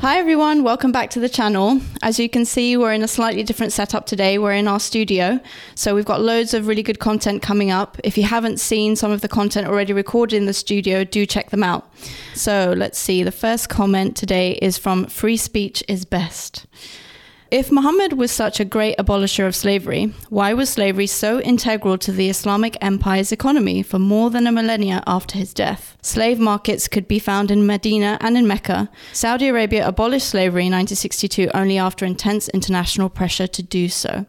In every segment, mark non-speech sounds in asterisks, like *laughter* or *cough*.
Hi everyone, welcome back to the channel. As you can see, we're in a slightly different setup today. We're in our studio, so we've got loads of really good content coming up. If you haven't seen some of the content already recorded in the studio, do check them out. So let's see, the first comment today is from Free Speech is Best. If Muhammad was such a great abolisher of slavery, why was slavery so integral to the Islamic Empire's economy for more than a millennia after his death? Slave markets could be found in Medina and in Mecca. Saudi Arabia abolished slavery in 1962 only after intense international pressure to do so.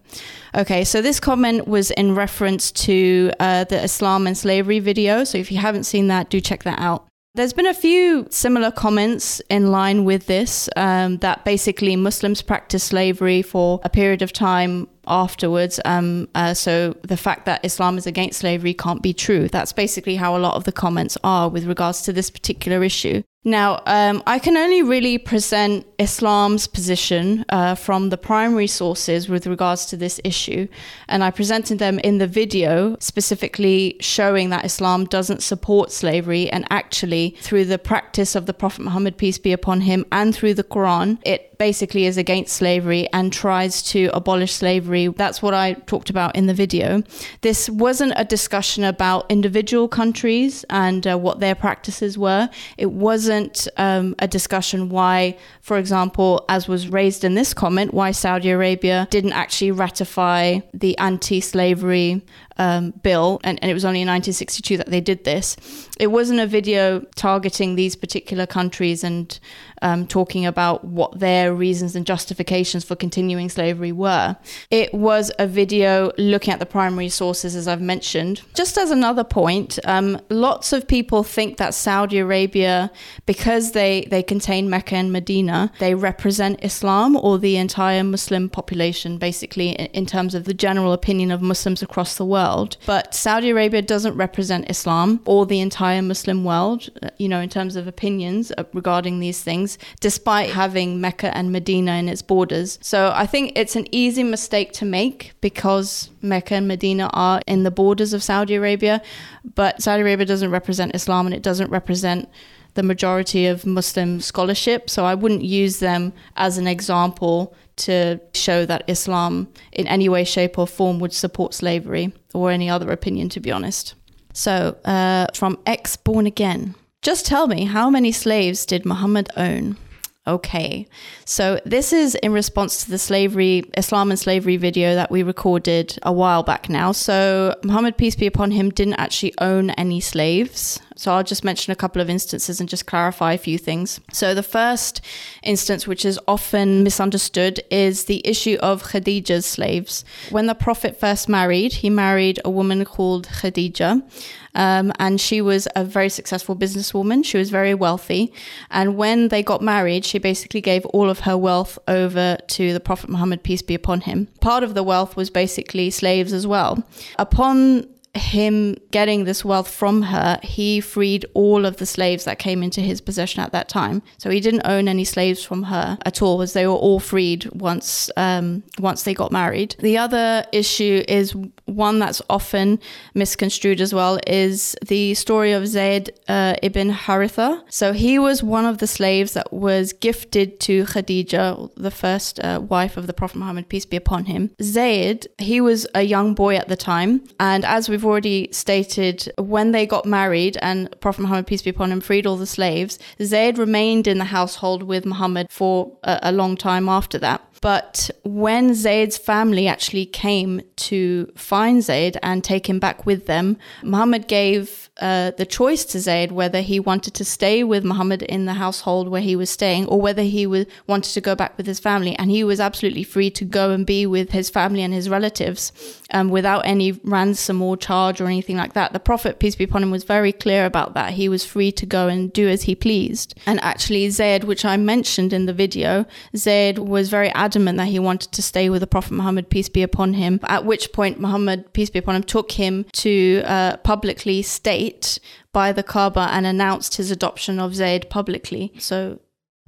Okay, so this comment was in reference to uh, the Islam and slavery video. So if you haven't seen that, do check that out. There's been a few similar comments in line with this um, that basically Muslims practice slavery for a period of time afterwards. Um, uh, so the fact that Islam is against slavery can't be true. That's basically how a lot of the comments are with regards to this particular issue. Now, um, I can only really present Islam's position uh, from the primary sources with regards to this issue. And I presented them in the video, specifically showing that Islam doesn't support slavery. And actually, through the practice of the Prophet Muhammad, peace be upon him, and through the Quran, it basically is against slavery and tries to abolish slavery. That's what I talked about in the video. This wasn't a discussion about individual countries and uh, what their practices were. It wasn't um, a discussion why, for example, as was raised in this comment, why Saudi Arabia didn't actually ratify the anti slavery um, bill, and, and, it was only in 1962 that they did this. It wasn't a video targeting these particular countries and um, talking about what their reasons and justifications for continuing slavery were. It was a video looking at the primary sources, as I've mentioned. Just as another point, um, lots of people think that Saudi Arabia, because they, they contain Mecca and Medina, they represent Islam or the entire Muslim population, basically, in, in terms of the general opinion of Muslims across the world. But Saudi Arabia doesn't represent Islam or the entire Muslim world, uh, you know, in terms of opinions uh, regarding these things despite having Mecca and Medina in its borders. So I think it's an easy mistake to make because Mecca and Medina are in the borders of Saudi Arabia, but Saudi Arabia doesn't represent Islam and it doesn't represent the majority of Muslim scholarship. So I wouldn't use them as an example to show that Islam, in any way, shape, or form, would support slavery or any other opinion, to be honest. So, uh, from Ex Born Again. Just tell me, how many slaves did Muhammad own? Okay, so this is in response to the slavery, Islam and slavery video that we recorded a while back now. So, Muhammad, peace be upon him, didn't actually own any slaves. So, I'll just mention a couple of instances and just clarify a few things. So, the first instance, which is often misunderstood, is the issue of Khadija's slaves. When the Prophet first married, he married a woman called Khadija. Um, and she was a very successful businesswoman. She was very wealthy. And when they got married, she basically gave all of her wealth over to the Prophet Muhammad, peace be upon him. Part of the wealth was basically slaves as well. Upon him getting this wealth from her, he freed all of the slaves that came into his possession at that time. So he didn't own any slaves from her at all, as they were all freed once um, once they got married. The other issue is one that's often misconstrued as well is the story of Zayd uh, ibn Haritha. So he was one of the slaves that was gifted to Khadija, the first uh, wife of the Prophet Muhammad, peace be upon him. Zayd, he was a young boy at the time, and as we've we've already stated, when they got married and Prophet Muhammad, peace be upon him, freed all the slaves, Zayd remained in the household with Muhammad for a, a long time after that. But when Zayd's family actually came to find Zayd and take him back with them, Muhammad gave uh, the choice to Zayd whether he wanted to stay with Muhammad in the household where he was staying or whether he wanted to go back with his family. And he was absolutely free to go and be with his family and his relatives um, without any ransom or charge or anything like that. The Prophet, peace be upon him, was very clear about that. He was free to go and do as he pleased. And actually, Zayd, which I mentioned in the video, Zayd was very adamant adamant that he wanted to stay with the Prophet Muhammad, peace be upon him. At which point, Muhammad, peace be upon him, took him to uh, publicly state by the Kaaba and announced his adoption of Zayd publicly. So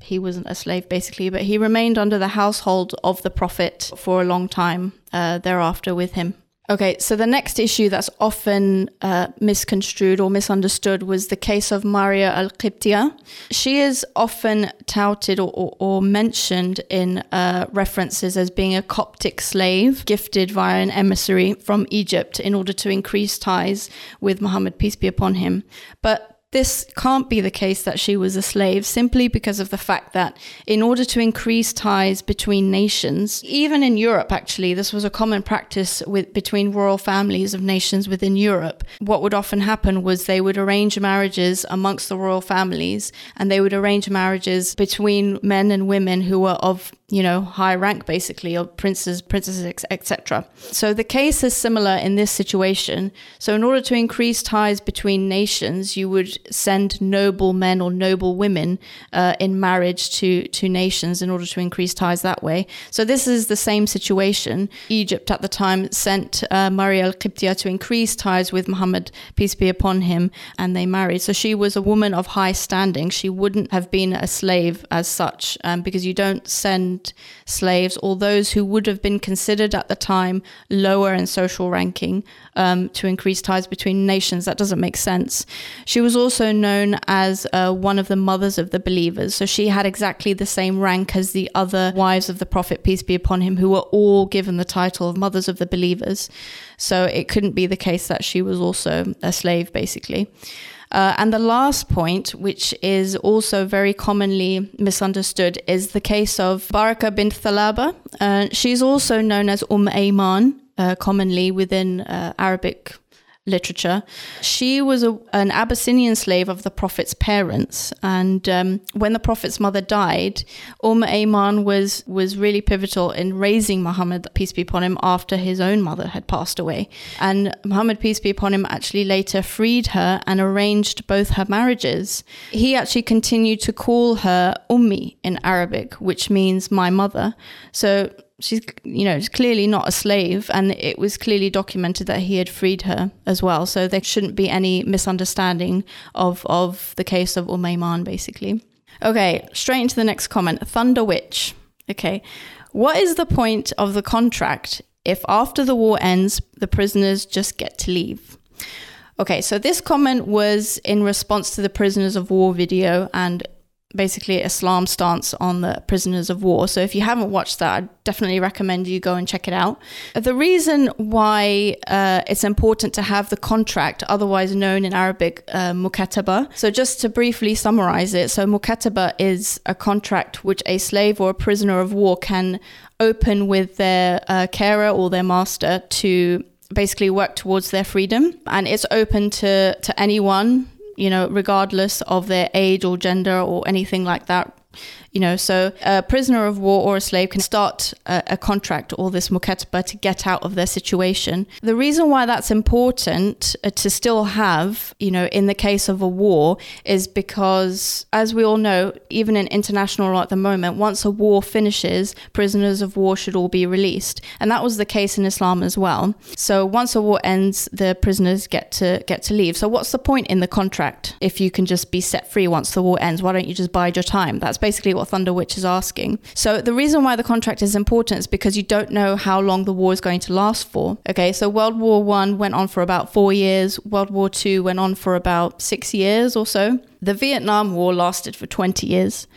he wasn't a slave basically, but he remained under the household of the Prophet for a long time uh, thereafter with him. Okay, so the next issue that's often uh, misconstrued or misunderstood was the case of Maria al Qibtiya. She is often touted or, or, or mentioned in uh, references as being a Coptic slave gifted via an emissary from Egypt in order to increase ties with Muhammad, peace be upon him. But this can't be the case that she was a slave simply because of the fact that, in order to increase ties between nations, even in Europe, actually, this was a common practice with, between royal families of nations within Europe. What would often happen was they would arrange marriages amongst the royal families and they would arrange marriages between men and women who were of you know, high rank basically, or princes, princesses, etc. So the case is similar in this situation. So in order to increase ties between nations, you would send noble men or noble women uh, in marriage to to nations in order to increase ties that way. So this is the same situation. Egypt at the time sent uh, Maria al-Qibtiya to increase ties with Muhammad, peace be upon him, and they married. So she was a woman of high standing. She wouldn't have been a slave as such, um, because you don't send slaves or those who would have been considered at the time lower in social ranking um, to increase ties between nations. That doesn't make sense. She was also known as uh, one of the mothers of the believers. So she had exactly the same rank as the other wives of the Prophet, peace be upon him, who were all given the title of mothers of the believers. So it couldn't be the case that she was also a slave, basically. Uh, and the last point, which is also very commonly misunderstood, is the case of Baraka bint Thalaba. Uh, she's also known as Umm Ayman, uh, commonly within uh, Arabic literature. She was a, an Abyssinian slave of the Prophet's parents, and um, when the Prophet's mother died, Umm Ayman was was really pivotal in raising Muhammad, peace be upon him, after his own mother had passed away. And Muhammad, peace be upon him, actually later freed her and arranged both her marriages. He actually continued to call her Ummi in Arabic, which means my mother. So she's you know clearly not a slave and it was clearly documented that he had freed her as well. So there shouldn't be any misunderstanding of of the case of Umayman basically. Okay straight into the next comment. Thunder witch. Okay what is the point of the contract if after the war ends the prisoners just get to leave? Okay, so this comment was in response to the prisoners of war video, and basically Islam's stance on the prisoners of war. So if you haven't watched that, I definitely recommend you go and check it out. The reason why uh, it's important to have the contract, otherwise known in Arabic uh, mukataba. So just to briefly summarize it, so mukataba is a contract which a slave or a prisoner of war can open with their uh, carer or their master to basically work towards their freedom and it's open to to anyone you know, regardless of their age or gender or anything like that. You know, so a prisoner of war or a slave can start a, a contract or this mukataba to get out of their situation. The reason why that's important uh, to still have, you know, in the case of a war is because, as we all know, even in international law at the moment, once a war finishes, prisoners of war should all be released. And that was the case in Islam as well. So once a war ends, the prisoners get to get to leave. So what's the point in the contract if you can just be set free once the war ends? Why don't you just bide your time? That's basically what what Thunder Witch is asking. So the reason why the contract is important is because you don't know how long the war is going to last for. Okay, so World War One went on for about four years. World War Two went on for about six years or so. The Vietnam War lasted for 20 years.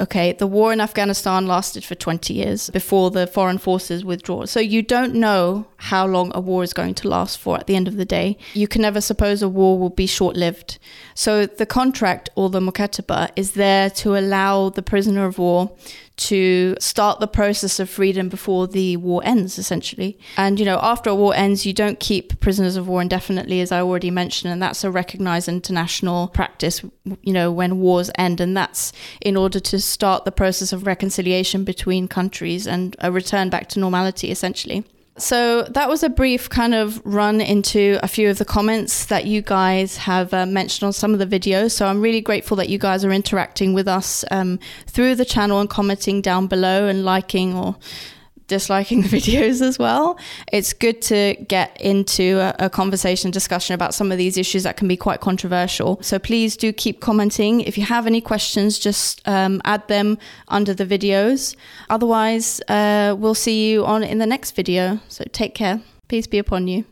Okay, the war in Afghanistan lasted for 20 years before the foreign forces withdraw. So you don't know how long a war is going to last for at the end of the day. You can never suppose a war will be short lived. So the contract or the mukataba is there to allow the prisoner of war to start the process of freedom before the war ends, essentially. And, you know, after a war ends, you don't keep prisoners of war indefinitely, as I already mentioned, and that's a recognized international practice, you know, when wars end. And that's in order to start the process of reconciliation between countries and a return back to normality, essentially. So that was a brief kind of run into a few of the comments that you guys have uh, mentioned on some of the videos. So I'm really grateful that you guys are interacting with us um, through the channel and commenting down below and liking or disliking *laughs* the videos as well. It's good to get into a, a, conversation, discussion about some of these issues that can be quite controversial. So please do keep commenting. If you have any questions, just um, add them under the videos. Otherwise, uh, we'll see you on in the next video. So take care. Peace be upon you.